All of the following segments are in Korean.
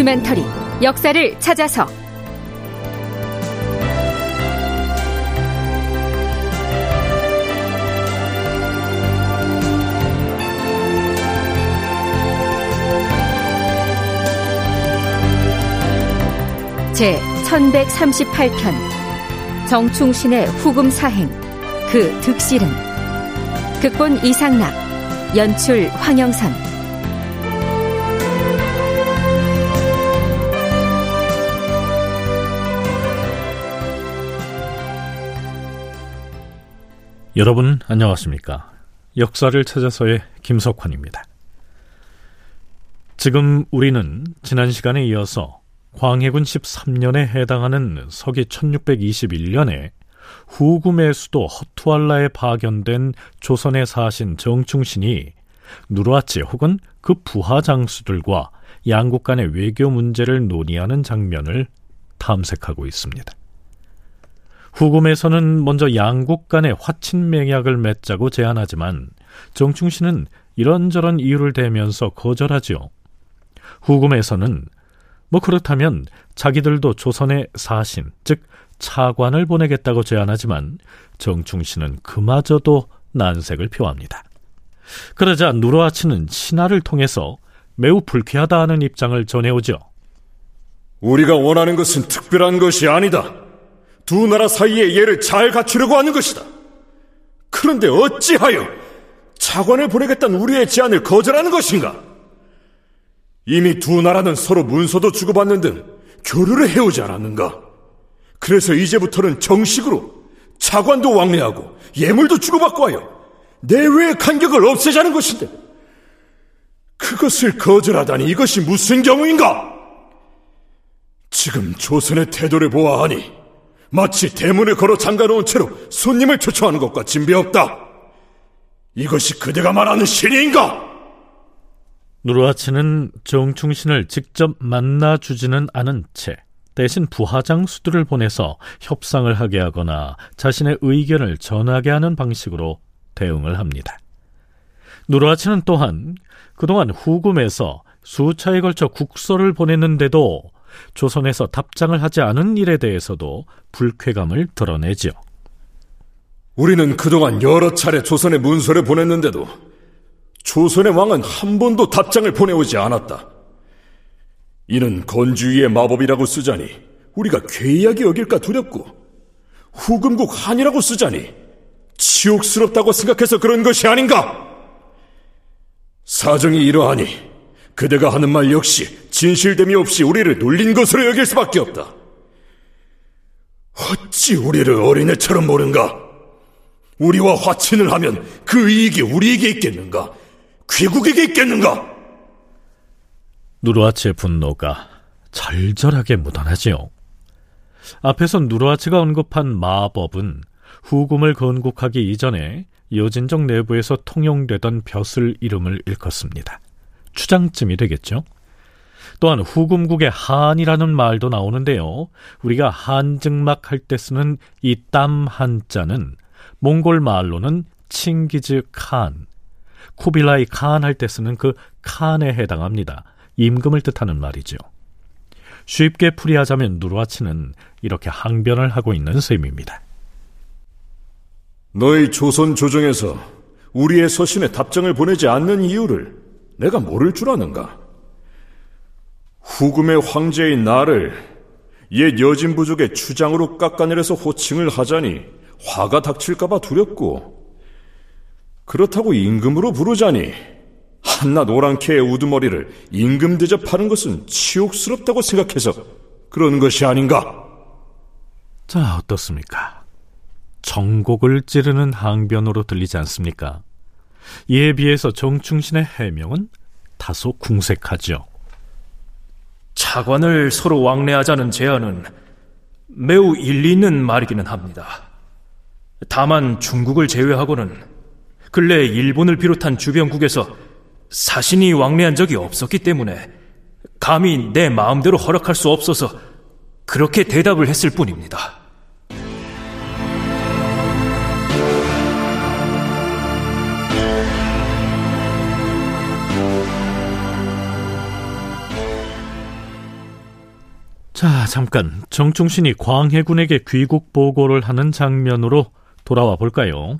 다큐멘터리 역사를 찾아서. 제 1138편 정충신의 후금 사행 그 득실은. 극본 이상락 연출 황영선 여러분 안녕하십니까 역사를 찾아서의 김석환입니다 지금 우리는 지난 시간에 이어서 광해군 13년에 해당하는 서기 1621년에 후금의 수도 허투알라에 파견된 조선의 사신 정충신이 누르아치 혹은 그 부하 장수들과 양국 간의 외교 문제를 논의하는 장면을 탐색하고 있습니다. 후금에서는 먼저 양국 간의 화친 맹약을 맺자고 제안하지만 정충신은 이런저런 이유를 대면서 거절하지요. 후금에서는 뭐 그렇다면 자기들도 조선의 사신, 즉 차관을 보내겠다고 제안하지만 정충신은 그마저도 난색을 표합니다. 그러자 누르아치는 신하를 통해서 매우 불쾌하다 하는 입장을 전해오죠. 우리가 원하는 것은 특별한 것이 아니다. 두 나라 사이의 예를 잘 갖추려고 하는 것이다. 그런데 어찌하여 차관을 보내겠다는 우리의 제안을 거절하는 것인가? 이미 두 나라는 서로 문서도 주고받는 등 교류를 해오지 않았는가? 그래서 이제부터는 정식으로 차관도 왕래하고 예물도 주고받고 하여 내외의 간격을 없애자는 것인데 그것을 거절하다니 이것이 무슨 경우인가? 지금 조선의 태도를 보아하니 마치 대문을 걸어 잠가놓은 채로 손님을 초청하는 것과 진배없다. 이것이 그대가 말하는 신인가? 누르하치는 정충신을 직접 만나주지는 않은 채 대신 부하장 수들을 보내서 협상을 하게 하거나 자신의 의견을 전하게 하는 방식으로 대응을 합니다. 누르하치는 또한 그동안 후금에서 수차에 걸쳐 국서를 보냈는데도 조선에서 답장을 하지 않은 일에 대해서도 불쾌감을 드러내지요. 우리는 그동안 여러 차례 조선에 문서를 보냈는데도 조선의 왕은 한 번도 답장을 보내오지 않았다. 이는 건주위의 마법이라고 쓰자니 우리가 괴이하게 여길까 두렵고 후금국 한이라고 쓰자니 치욕스럽다고 생각해서 그런 것이 아닌가? 사정이 이러하니 그대가 하는 말 역시 진실됨이 없이 우리를 놀린 것으로 여길 수밖에 없다. 어찌 우리를 어린애처럼 보는가? 우리와 화친을 하면 그 이익이 우리에게 있겠는가? 귀국에게 있겠는가? 누르아치의 분노가 절절하게 묻어나지요. 앞에서 누르아치가 언급한 마법은 후금을 건국하기 이전에 여진족 내부에서 통용되던 벼슬 이름을 일컫습니다. 추장쯤이 되겠죠. 또한 후금국의 한이라는 말도 나오는데요. 우리가 한증막 할 때 쓰는 이 땀 한자는 몽골 말로는 칭기즈 칸, 쿠빌라이 칸 할 때 쓰는 그 칸에 해당합니다. 임금을 뜻하는 말이죠. 쉽게 풀이하자면 누르아치는 이렇게 항변을 하고 있는 셈입니다. 너희 조선 조정에서 우리의 서신에 답장을 보내지 않는 이유를 내가 모를 줄 아는가? 후금의 황제인 나를 옛 여진 부족의 추장으로 깎아내려서 호칭을 하자니 화가 닥칠까봐 두렵고 그렇다고 임금으로 부르자니 한낱 오랑캐의 우두머리를 임금 대접하는 것은 치욕스럽다고 생각해서 그런 것이 아닌가? 자, 어떻습니까? 정곡을 찌르는 항변으로 들리지 않습니까? 이에 비해서 정충신의 해명은 다소 궁색하죠. 차관을 서로 왕래하자는 제안은 매우 일리 있는 말이기는 합니다. 다만 중국을 제외하고는 근래 일본을 비롯한 주변국에서 사신이 왕래한 적이 없었기 때문에 감히 내 마음대로 허락할 수 없어서 그렇게 대답을 했을 뿐입니다. 자, 잠깐 정충신이 광해군에게 귀국 보고를 하는 장면으로 돌아와 볼까요?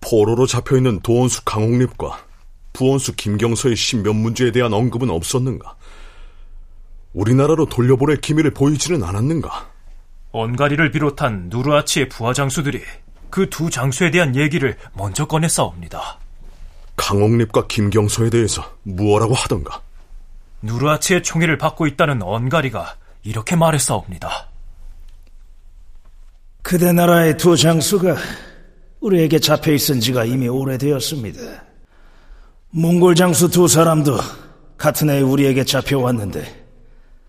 포로로 잡혀있는 도원수 강홍립과 부원수 김경서의 신변 문제에 대한 언급은 없었는가? 우리나라로 돌려보낼 기미를 보이지는 않았는가? 언가리를 비롯한 누르아치의 부하 장수들이 그 두 장수에 대한 얘기를 먼저 꺼냈사옵니다. 강홍립과 김경서에 대해서 무엇라고 하던가? 누르아치의 총애를 받고 있다는 언가리가 이렇게 말했사옵니다. 그대 나라의 두 장수가 우리에게 잡혀 있은 지가 이미 오래되었습니다. 몽골 장수 두 사람도 같은 해 우리에게 잡혀왔는데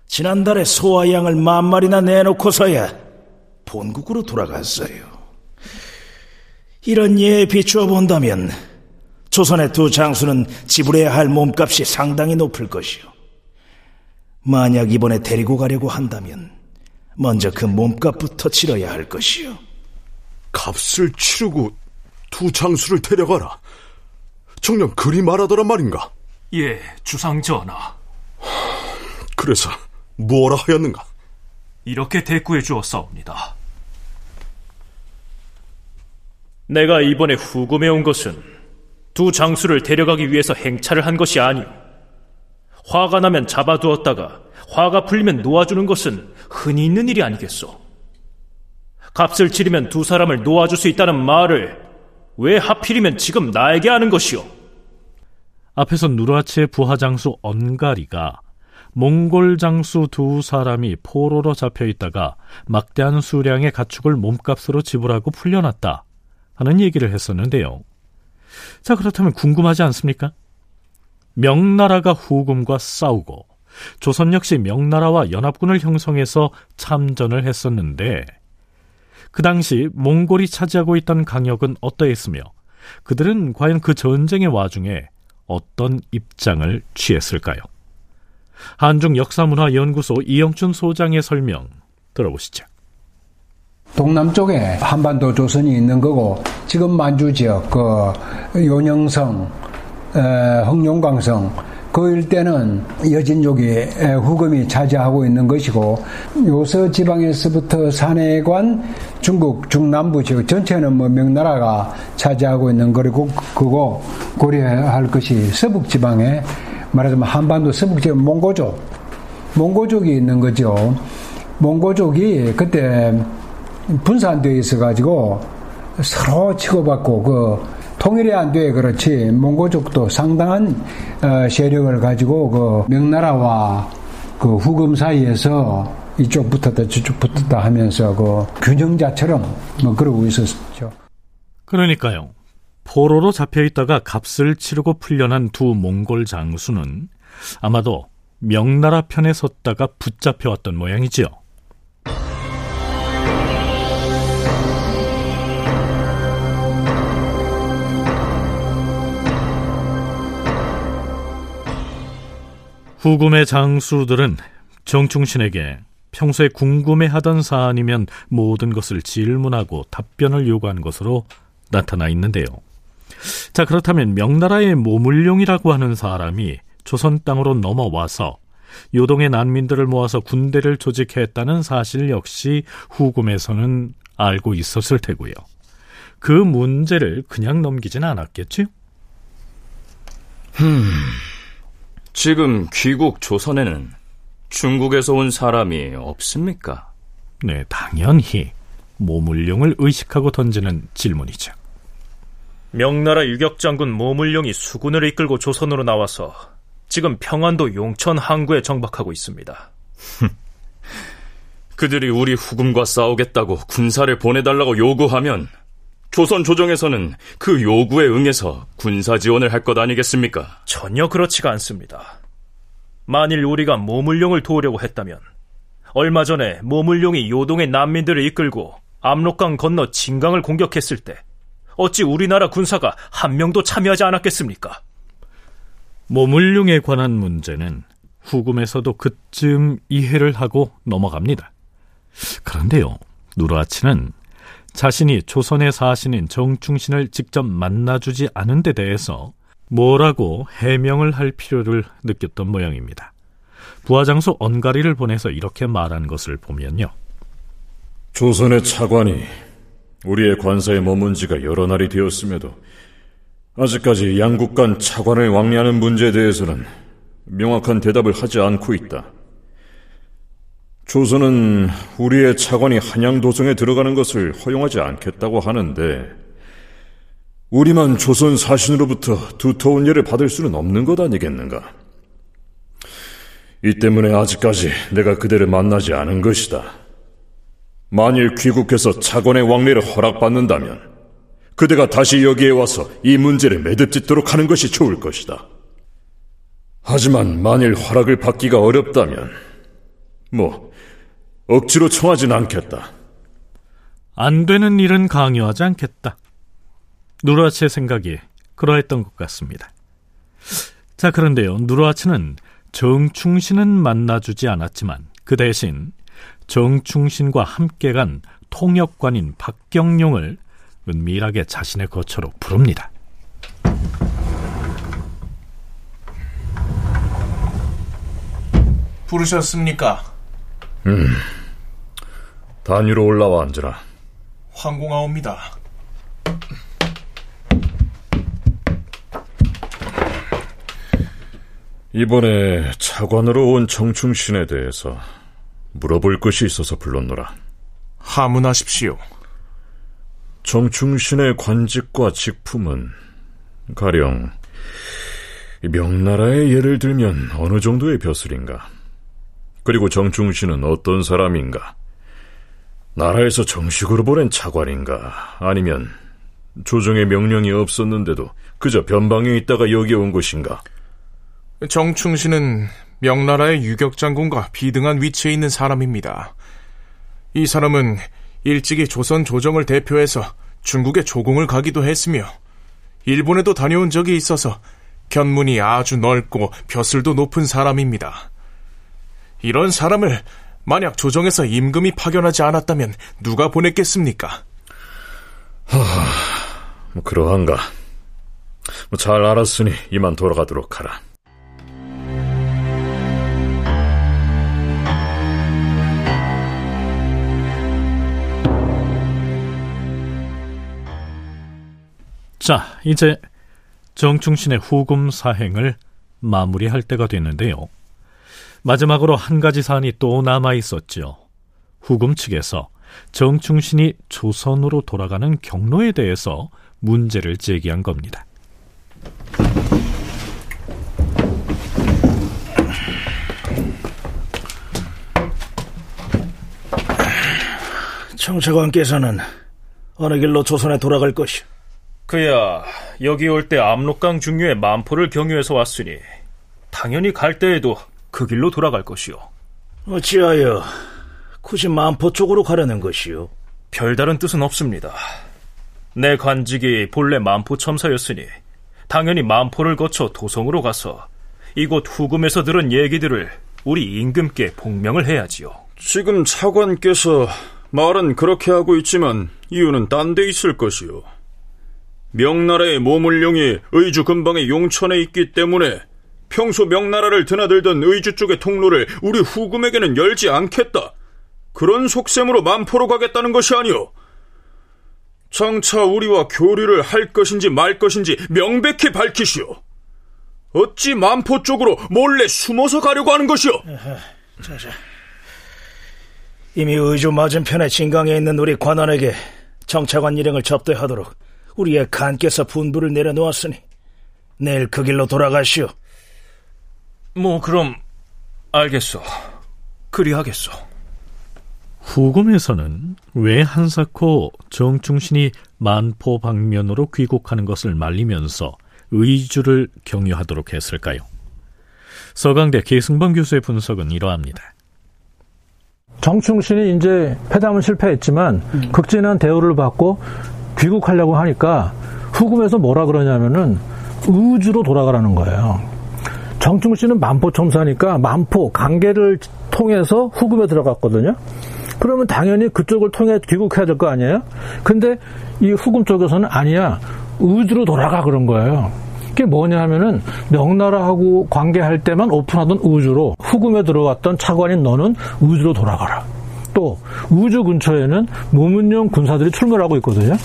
지난달에 소와 양을 만 마리나 내놓고서야 본국으로 돌아갔어요. 이런 예에 비추어 본다면 조선의 두 장수는 지불해야 할 몸값이 상당히 높을 것이요. 만약 이번에 데리고 가려고 한다면 먼저 그 몸값부터 치러야 할 것이요. 값을 치르고 두 장수를 데려가라. 정녕 그리 말하더란 말인가? 예, 주상 전하. 그래서 뭐라 하였는가? 이렇게 대꾸해 주었사옵니다. 내가 이번에 후금에 온 것은 두 장수를 데려가기 위해서 행차를 한 것이 아니오. 화가 나면 잡아두었다가 화가 풀리면 놓아주는 것은 흔히 있는 일이 아니겠소. 값을 치르면 두 사람을 놓아줄 수 있다는 말을 왜 하필이면 지금 나에게 하는 것이오? 앞에서 누라치의 부하장수 언가리가 몽골 장수 두 사람이 포로로 잡혀 있다가 막대한 수량의 가축을 몸값으로 지불하고 풀려났다 하는 얘기를 했었는데요. 자, 그렇다면 궁금하지 않습니까? 명나라가 후금과 싸우고 조선 역시 명나라와 연합군을 형성해서 참전을 했었는데 그 당시 몽골이 차지하고 있던 강역은 어떠했으며 그들은 과연 그 전쟁의 와중에 어떤 입장을 취했을까요? 한중 역사문화연구소 이영춘 소장의 설명 들어보시죠. 동남쪽에 한반도 조선이 있는 거고 지금 만주 지역 그 요령성, 흑룡강성 그 일대는 여진족이 후금이 차지하고 있는 것이고 요서 지방에서부터 산해관 중국 중남부 지역 전체는 뭐 명나라가 차지하고 있는 거리고 그거 고려할 것이 서북 지방에 말하자면 한반도 서북 지역 몽고족 몽고족이 있는 거죠. 몽고족이 그때 분산되어 있어 가지고 서로 치고받고 그 통일이 안 돼 그렇지 몽고족도 상당한 어, 세력을 가지고 그 명나라와 그 후금 사이에서 이쪽 붙었다 저쪽 붙었다 하면서 그 균형자처럼 뭐 그러고 있었죠. 그러니까요. 포로로 잡혀 있다가 값을 치르고 풀려난 두 몽골 장수는 아마도 명나라 편에 섰다가 붙잡혀왔던 모양이지요. 후금의 장수들은 정충신에게 평소에 궁금해하던 사안이면 모든 것을 질문하고 답변을 요구한 것으로 나타나 있는데요. 자, 그렇다면 명나라의 모물룡이라고 하는 사람이 조선 땅으로 넘어와서 요동의 난민들을 모아서 군대를 조직했다는 사실 역시 후금에서는 알고 있었을 테고요. 그 문제를 그냥 넘기진 않았겠지? 흠. 지금 귀국 조선에는 중국에서 온 사람이 없습니까? 네, 당연히 모물룡을 의식하고 던지는 질문이죠. 명나라 유격장군 모물룡이 수군을 이끌고 조선으로 나와서 지금 평안도 용천 항구에 정박하고 있습니다. 그들이 우리 후금과 싸우겠다고 군사를 보내달라고 요구하면 조선 조정에서는 그 요구에 응해서 군사 지원을 할 것 아니겠습니까? 전혀 그렇지가 않습니다. 만일 우리가 모물룡을 도우려고 했다면 얼마 전에 모물룡이 요동의 난민들을 이끌고 압록강 건너 진강을 공격했을 때 어찌 우리나라 군사가 한 명도 참여하지 않았겠습니까? 모물룡에 관한 문제는 후금에서도 그쯤 이해를 하고 넘어갑니다. 그런데요, 누르아치는 자신이 조선의 사신인 정충신을 직접 만나주지 않은 데 대해서 뭐라고 해명을 할 필요를 느꼈던 모양입니다. 부하장수 언가리를 보내서 이렇게 말한 것을 보면요. 조선의 차관이 우리의 관사에 머문 지가 여러 날이 되었음에도 아직까지 양국 간 차관을 왕래하는 문제에 대해서는 명확한 대답을 하지 않고 있다. 조선은 우리의 차관이 한양도성에 들어가는 것을 허용하지 않겠다고 하는데 우리만 조선 사신으로부터 두터운 예를 받을 수는 없는 것 아니겠는가? 이 때문에 아직까지 내가 그대를 만나지 않은 것이다. 만일 귀국해서 차관의 왕래를 허락받는다면 그대가 다시 여기에 와서 이 문제를 매듭짓도록 하는 것이 좋을 것이다. 하지만 만일 허락을 받기가 어렵다면 뭐 억지로 청하진 않겠다. 안 되는 일은 강요하지 않겠다. 누르하치의 생각이 그러했던 것 같습니다. 자, 그런데요. 누르하치는 정충신은 만나주지 않았지만 그 대신 정충신과 함께 간 통역관인 박경룡을 은밀하게 자신의 거처로 부릅니다. 부르셨습니까? 음, 단위로 올라와 앉으라. 황공하옵니다. 이번에 차관으로 온 정충신에 대해서 물어볼 것이 있어서 불렀노라. 하문하십시오. 정충신의 관직과 직품은 가령 명나라의 예를 들면 어느 정도의 벼슬인가? 그리고 정충신은 어떤 사람인가? 나라에서 정식으로 보낸 차관인가? 아니면 조정의 명령이 없었는데도 그저 변방에 있다가 여기 온 것인가? 정충신은 명나라의 유격 장군과 비등한 위치에 있는 사람입니다. 이 사람은 일찍이 조선 조정을 대표해서 중국에 조공을 가기도 했으며 일본에도 다녀온 적이 있어서 견문이 아주 넓고 벼슬도 높은 사람입니다. 이런 사람을 만약 조정에서 임금이 파견하지 않았다면 누가 보냈겠습니까? 하, 뭐 그러한가. 뭐 잘 알았으니 이만 돌아가도록 하라. 자, 이제 정충신의 후금 사행을 마무리할 때가 됐는데요. 마지막으로 한 가지 사안이 또 남아 있었죠. 후금 측에서 정충신이 조선으로 돌아가는 경로에 대해서 문제를 제기한 겁니다. 청차관께서는 어느 길로 조선에 돌아갈 것이? 그야 여기 올 때 압록강 중류의 만포를 경유해서 왔으니 당연히 갈 때에도 그 길로 돌아갈 것이요. 어찌하여 굳이 만포 쪽으로 가려는 것이요? 별다른 뜻은 없습니다. 내 관직이 본래 만포 첨사였으니 당연히 만포를 거쳐 도성으로 가서 이곳 후금에서 들은 얘기들을 우리 임금께 복명을 해야지요. 지금 차관께서 말은 그렇게 하고 있지만 이유는 딴 데 있을 것이요. 명나라의 모물룡이 의주 근방의 용천에 있기 때문에 평소 명나라를 드나들던 의주 쪽의 통로를 우리 후금에게는 열지 않겠다. 그런 속셈으로 만포로 가겠다는 것이 아니오. 장차 우리와 교류를 할 것인지 말 것인지 명백히 밝히시오. 어찌 만포 쪽으로 몰래 숨어서 가려고 하는 것이오? 자 자. 이미 의주 맞은편에 진강에 있는 우리 관원에게 정차관 일행을 접대하도록 우리의 간께서 분부를 내려놓았으니 내일 그 길로 돌아가시오. 뭐 그럼 알겠소. 그리하겠소. 후금에서는 왜 한사코 정충신이 만포 방면으로 귀국하는 것을 말리면서 의주를 경유하도록 했을까요? 서강대 계승범 교수의 분석은 이러합니다. 정충신이 이제 패담은 실패했지만 음. 극진한 대우를 받고 귀국하려고 하니까 후금에서 뭐라 그러냐면은 의주로 돌아가라는 거예요. 정충신은 만포 첨사니까 만포 강계를 통해서 후금에 들어갔거든요. 그러면 당연히 그쪽을 통해 귀국해야 될 거 아니에요? 근데 이 후금 쪽에서는 아니야. 의주로 돌아가 그런 거예요. 그게 뭐냐 하면은 명나라하고 관계할 때만 오픈하던 우주로 후금에 들어왔던 차관인 너는 우주로 돌아가라. 또 우주 근처에는 모문용 군사들이 출몰하고 있거든요.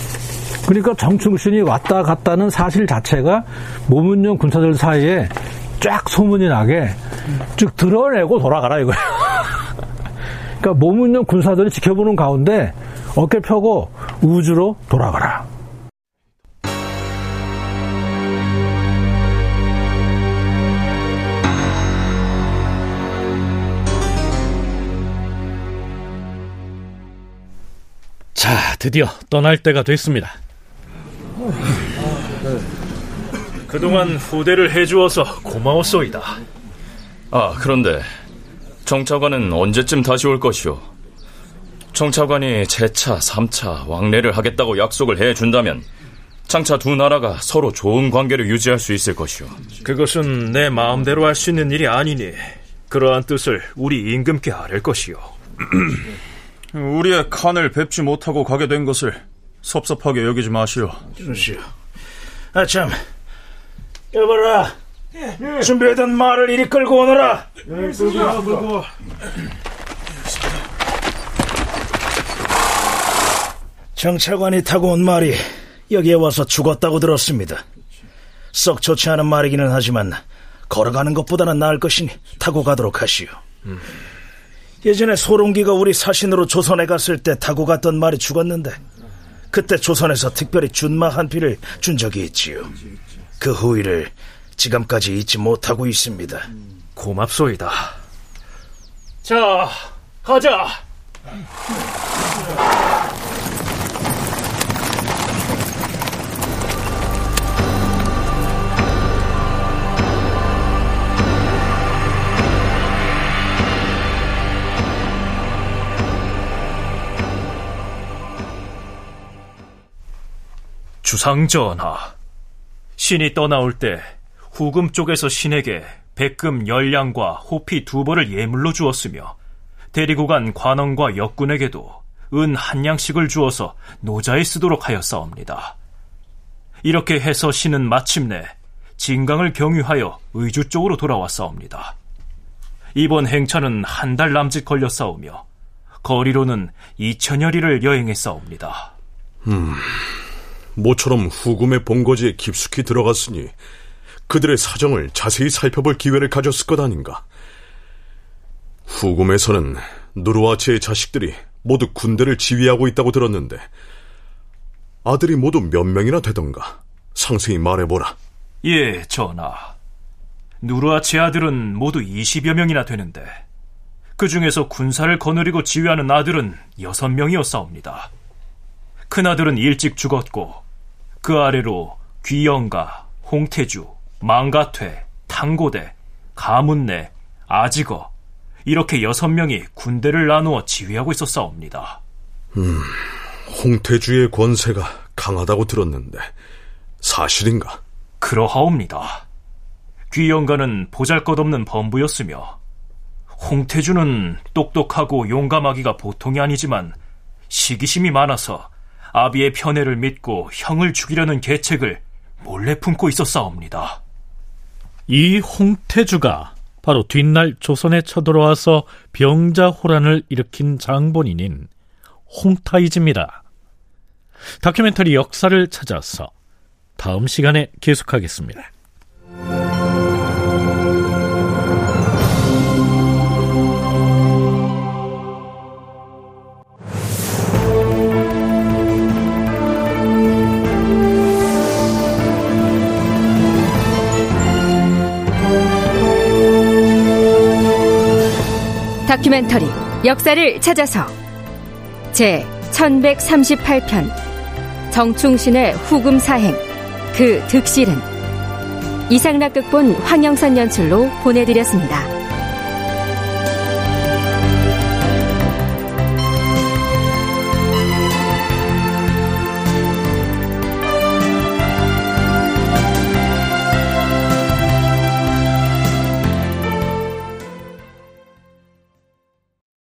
그러니까 정충신이 왔다 갔다는 사실 자체가 모문용 군사들 사이에 쫙 소문이 나게 쭉 드러내고 돌아가라 이거예요. 그러니까 모문용 군사들이 지켜보는 가운데 어깨 펴고 우주로 돌아가라. 자, 드디어 떠날 때가 됐습니다. 그동안 후대를 해주어서 고마웠소이다. 아, 그런데 정차관은 언제쯤 다시 올 것이오? 정차관이 제차, 삼차 왕래를 하겠다고 약속을 해준다면 장차 두 나라가 서로 좋은 관계를 유지할 수 있을 것이오. 그것은 내 마음대로 할 수 있는 일이 아니니 그러한 뜻을 우리 임금께 아랠 것이오. 우리의 칸을 뵙지 못하고 가게 된 것을 섭섭하게 여기지 마시오. 그러시오. 아, 참. 여봐라. 준비하던 말을 이리 끌고 오너라. 정차관이 타고 온 말이 여기에 와서 죽었다고 들었습니다. 썩 좋지 않은 말이기는 하지만 걸어가는 것보다는 나을 것이니 타고 가도록 하시오. 예전에 소롱기가 우리 사신으로 조선에 갔을 때 타고 갔던 말이 죽었는데 그때 조선에서 특별히 준마 한 피를 준 적이 있지요. 그 후일을 지금까지 잊지 못하고 있습니다. 고맙소이다. 자, 가자. 주상전하, 신이 떠나올 때 후금 쪽에서 신에게 백금 열량과 호피 두 벌을 예물로 주었으며 데리고 간 관원과 역군에게도 은 한 양씩을 주어서 노자에 쓰도록 하였사옵니다. 이렇게 해서 신은 마침내 진강을 경유하여 의주 쪽으로 돌아왔사옵니다. 이번 행차는 한 달 남짓 걸렸사오며 거리로는 2천여 리를 여행했사옵니다. 음, 모처럼 후금의 본거지에 깊숙이 들어갔으니 그들의 사정을 자세히 살펴볼 기회를 가졌을 것 아닌가. 후금에서는 누르와치의 자식들이 모두 군대를 지휘하고 있다고 들었는데 아들이 모두 몇 명이나 되던가 상세히 말해보라. 예, 전하. 누르아치 아들은 모두 20여 명이나 되는데 그 중에서 군사를 거느리고 지휘하는 아들은 6명이었사옵니다. 큰아들은 일찍 죽었고 그 아래로 귀영가, 홍태주, 망가퇴, 탕고대, 가문내, 아지거 이렇게 여섯 명이 군대를 나누어 지휘하고 있었사옵니다. 음, 홍태주의 권세가 강하다고 들었는데 사실인가? 그러하옵니다. 귀영가는 보잘것없는 범부였으며 홍태주는 똑똑하고 용감하기가 보통이 아니지만 시기심이 많아서 아비의 편애를 믿고 형을 죽이려는 계책을 몰래 품고 있었사옵니다. 이 홍태주가 바로 뒷날 조선에 쳐들어와서 병자호란을 일으킨 장본인인 홍타이즈입니다. 다큐멘터리 역사를 찾아서 다음 시간에 계속하겠습니다. 다큐멘터리 역사를 찾아서 제 1138편 정충신의 후금 사행 그 득실은 이상락 극본 황영선 연출로 보내드렸습니다.